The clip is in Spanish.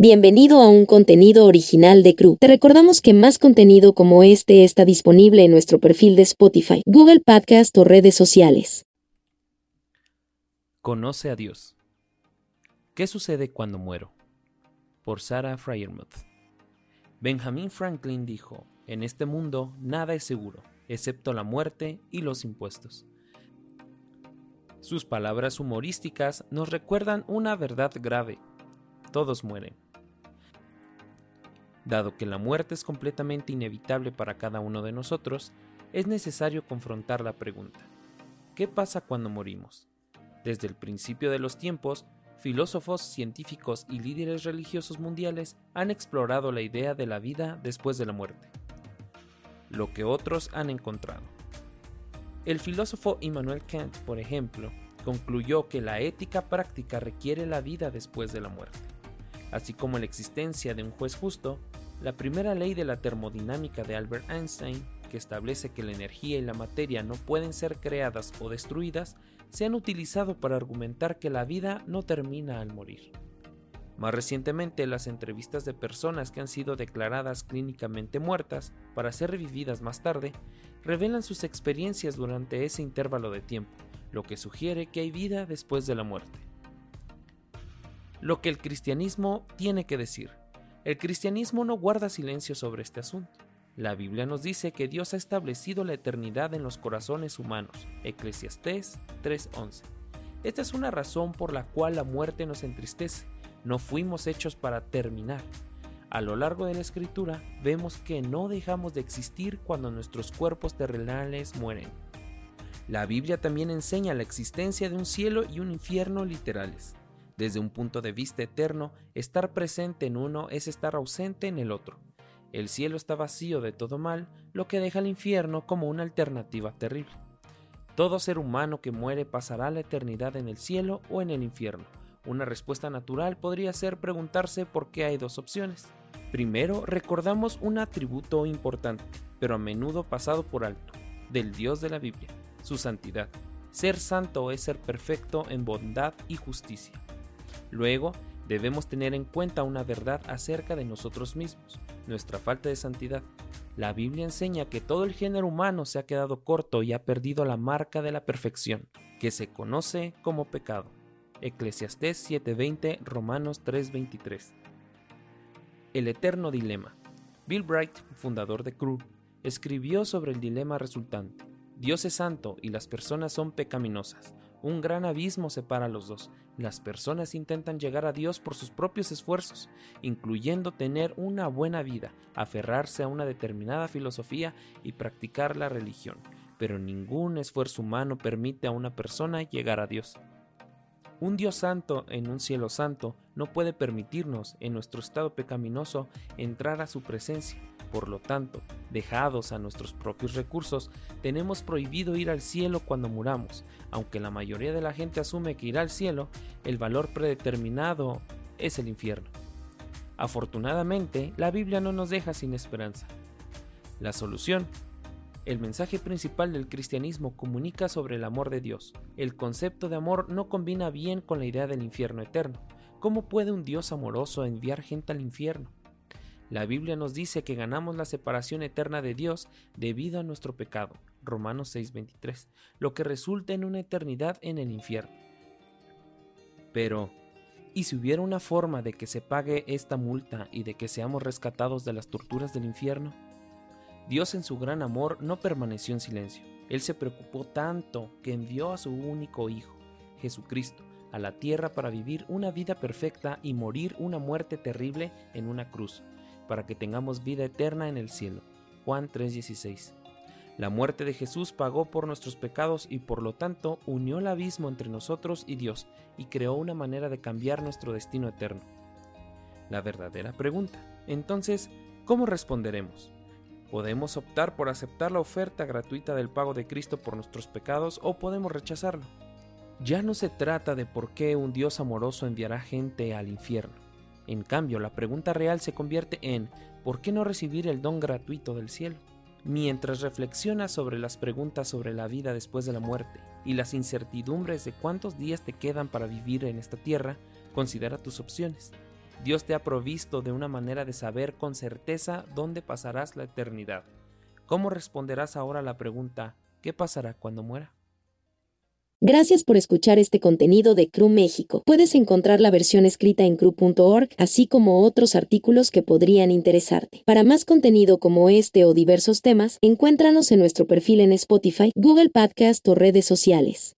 Bienvenido a un contenido original de Crew. Te recordamos que más contenido como este está disponible en nuestro perfil de Spotify, Google Podcast o redes sociales. Conoce a Dios. ¿Qué sucede cuando muero? Por Sarah Fryermuth. Benjamin Franklin dijo, en este mundo nada es seguro, excepto la muerte y los impuestos. Sus palabras humorísticas nos recuerdan una verdad grave. Todos mueren. Dado que la muerte es completamente inevitable para cada uno de nosotros, es necesario confrontar la pregunta, ¿qué pasa cuando morimos? Desde el principio de los tiempos, filósofos, científicos y líderes religiosos mundiales han explorado la idea de la vida después de la muerte, lo que otros han encontrado. El filósofo Immanuel Kant, por ejemplo, concluyó que la ética práctica requiere la vida después de la muerte, así como la existencia de un juez justo la primera ley de la termodinámica de Albert Einstein, que establece que la energía y la materia no pueden ser creadas o destruidas, se han utilizado para argumentar que la vida no termina al morir. Más recientemente, las entrevistas de personas que han sido declaradas clínicamente muertas para ser revividas más tarde revelan sus experiencias durante ese intervalo de tiempo, lo que sugiere que hay vida después de la muerte. Lo que el cristianismo tiene que decir. El cristianismo no guarda silencio sobre este asunto. La Biblia nos dice que Dios ha establecido la eternidad en los corazones humanos. Eclesiastés 3:11. Esta es una razón por la cual la muerte nos entristece. No fuimos hechos para terminar. A lo largo de la escritura vemos que no dejamos de existir cuando nuestros cuerpos terrenales mueren. La Biblia también enseña la existencia de un cielo y un infierno literales. Desde un punto de vista eterno, estar presente en uno es estar ausente en el otro. El cielo está vacío de todo mal, lo que deja al infierno como una alternativa terrible. Todo ser humano que muere pasará la eternidad en el cielo o en el infierno. Una respuesta natural podría ser preguntarse por qué hay dos opciones. Primero, recordamos un atributo importante, pero a menudo pasado por alto, del Dios de la Biblia, su santidad. Ser santo es ser perfecto en bondad y justicia. Luego, debemos tener en cuenta una verdad acerca de nosotros mismos, nuestra falta de santidad. La Biblia enseña que todo el género humano se ha quedado corto y ha perdido la marca de la perfección, que se conoce como pecado. Eclesiastés 7:20, Romanos 3:23. El eterno dilema. Bill Bright, fundador de Crew, escribió sobre el dilema resultante. Dios es santo y las personas son pecaminosas. Un gran abismo separa los dos. Las personas intentan llegar a Dios por sus propios esfuerzos, incluyendo tener una buena vida, aferrarse a una determinada filosofía y practicar la religión, pero ningún esfuerzo humano permite a una persona llegar a Dios. Un Dios santo en un cielo santo no puede permitirnos, en nuestro estado pecaminoso, entrar a su presencia, por lo tanto, dejados a nuestros propios recursos, tenemos prohibido ir al cielo cuando muramos. Aunque la mayoría de la gente asume que irá al cielo, el valor predeterminado es el infierno. Afortunadamente, la Biblia no nos deja sin esperanza. La solución. El mensaje principal del cristianismo comunica sobre el amor de Dios. El concepto de amor no combina bien con la idea del infierno eterno. ¿Cómo puede un Dios amoroso enviar gente al infierno? La Biblia nos dice que ganamos la separación eterna de Dios debido a nuestro pecado, Romanos 6:23, lo que resulta en una eternidad en el infierno. Pero, ¿y si hubiera una forma de que se pague esta multa y de que seamos rescatados de las torturas del infierno? Dios en su gran amor no permaneció en silencio. Él se preocupó tanto que envió a su único Hijo, Jesucristo, a la tierra para vivir una vida perfecta y morir una muerte terrible en una cruz para que tengamos vida eterna en el cielo. Juan 3:16. La muerte de Jesús pagó por nuestros pecados y por lo tanto unió el abismo entre nosotros y Dios y creó una manera de cambiar nuestro destino eterno. La verdadera pregunta. Entonces, ¿cómo responderemos? Podemos optar por aceptar la oferta gratuita del pago de Cristo por nuestros pecados o podemos rechazarlo. Ya no se trata de por qué un Dios amoroso enviará gente al infierno en cambio, la pregunta real se convierte en ¿por qué no recibir el don gratuito del cielo? Mientras reflexionas sobre las preguntas sobre la vida después de la muerte y las incertidumbres de cuántos días te quedan para vivir en esta tierra, considera tus opciones. Dios te ha provisto de una manera de saber con certeza dónde pasarás la eternidad. ¿Cómo responderás ahora a la pregunta, ¿qué pasará cuando muera? Gracias por escuchar este contenido de CRU México. Puedes encontrar la versión escrita en cru.org, así como otros artículos que podrían interesarte. Para más contenido como este o diversos temas, encuéntranos en nuestro perfil en Spotify, Google Podcast o redes sociales.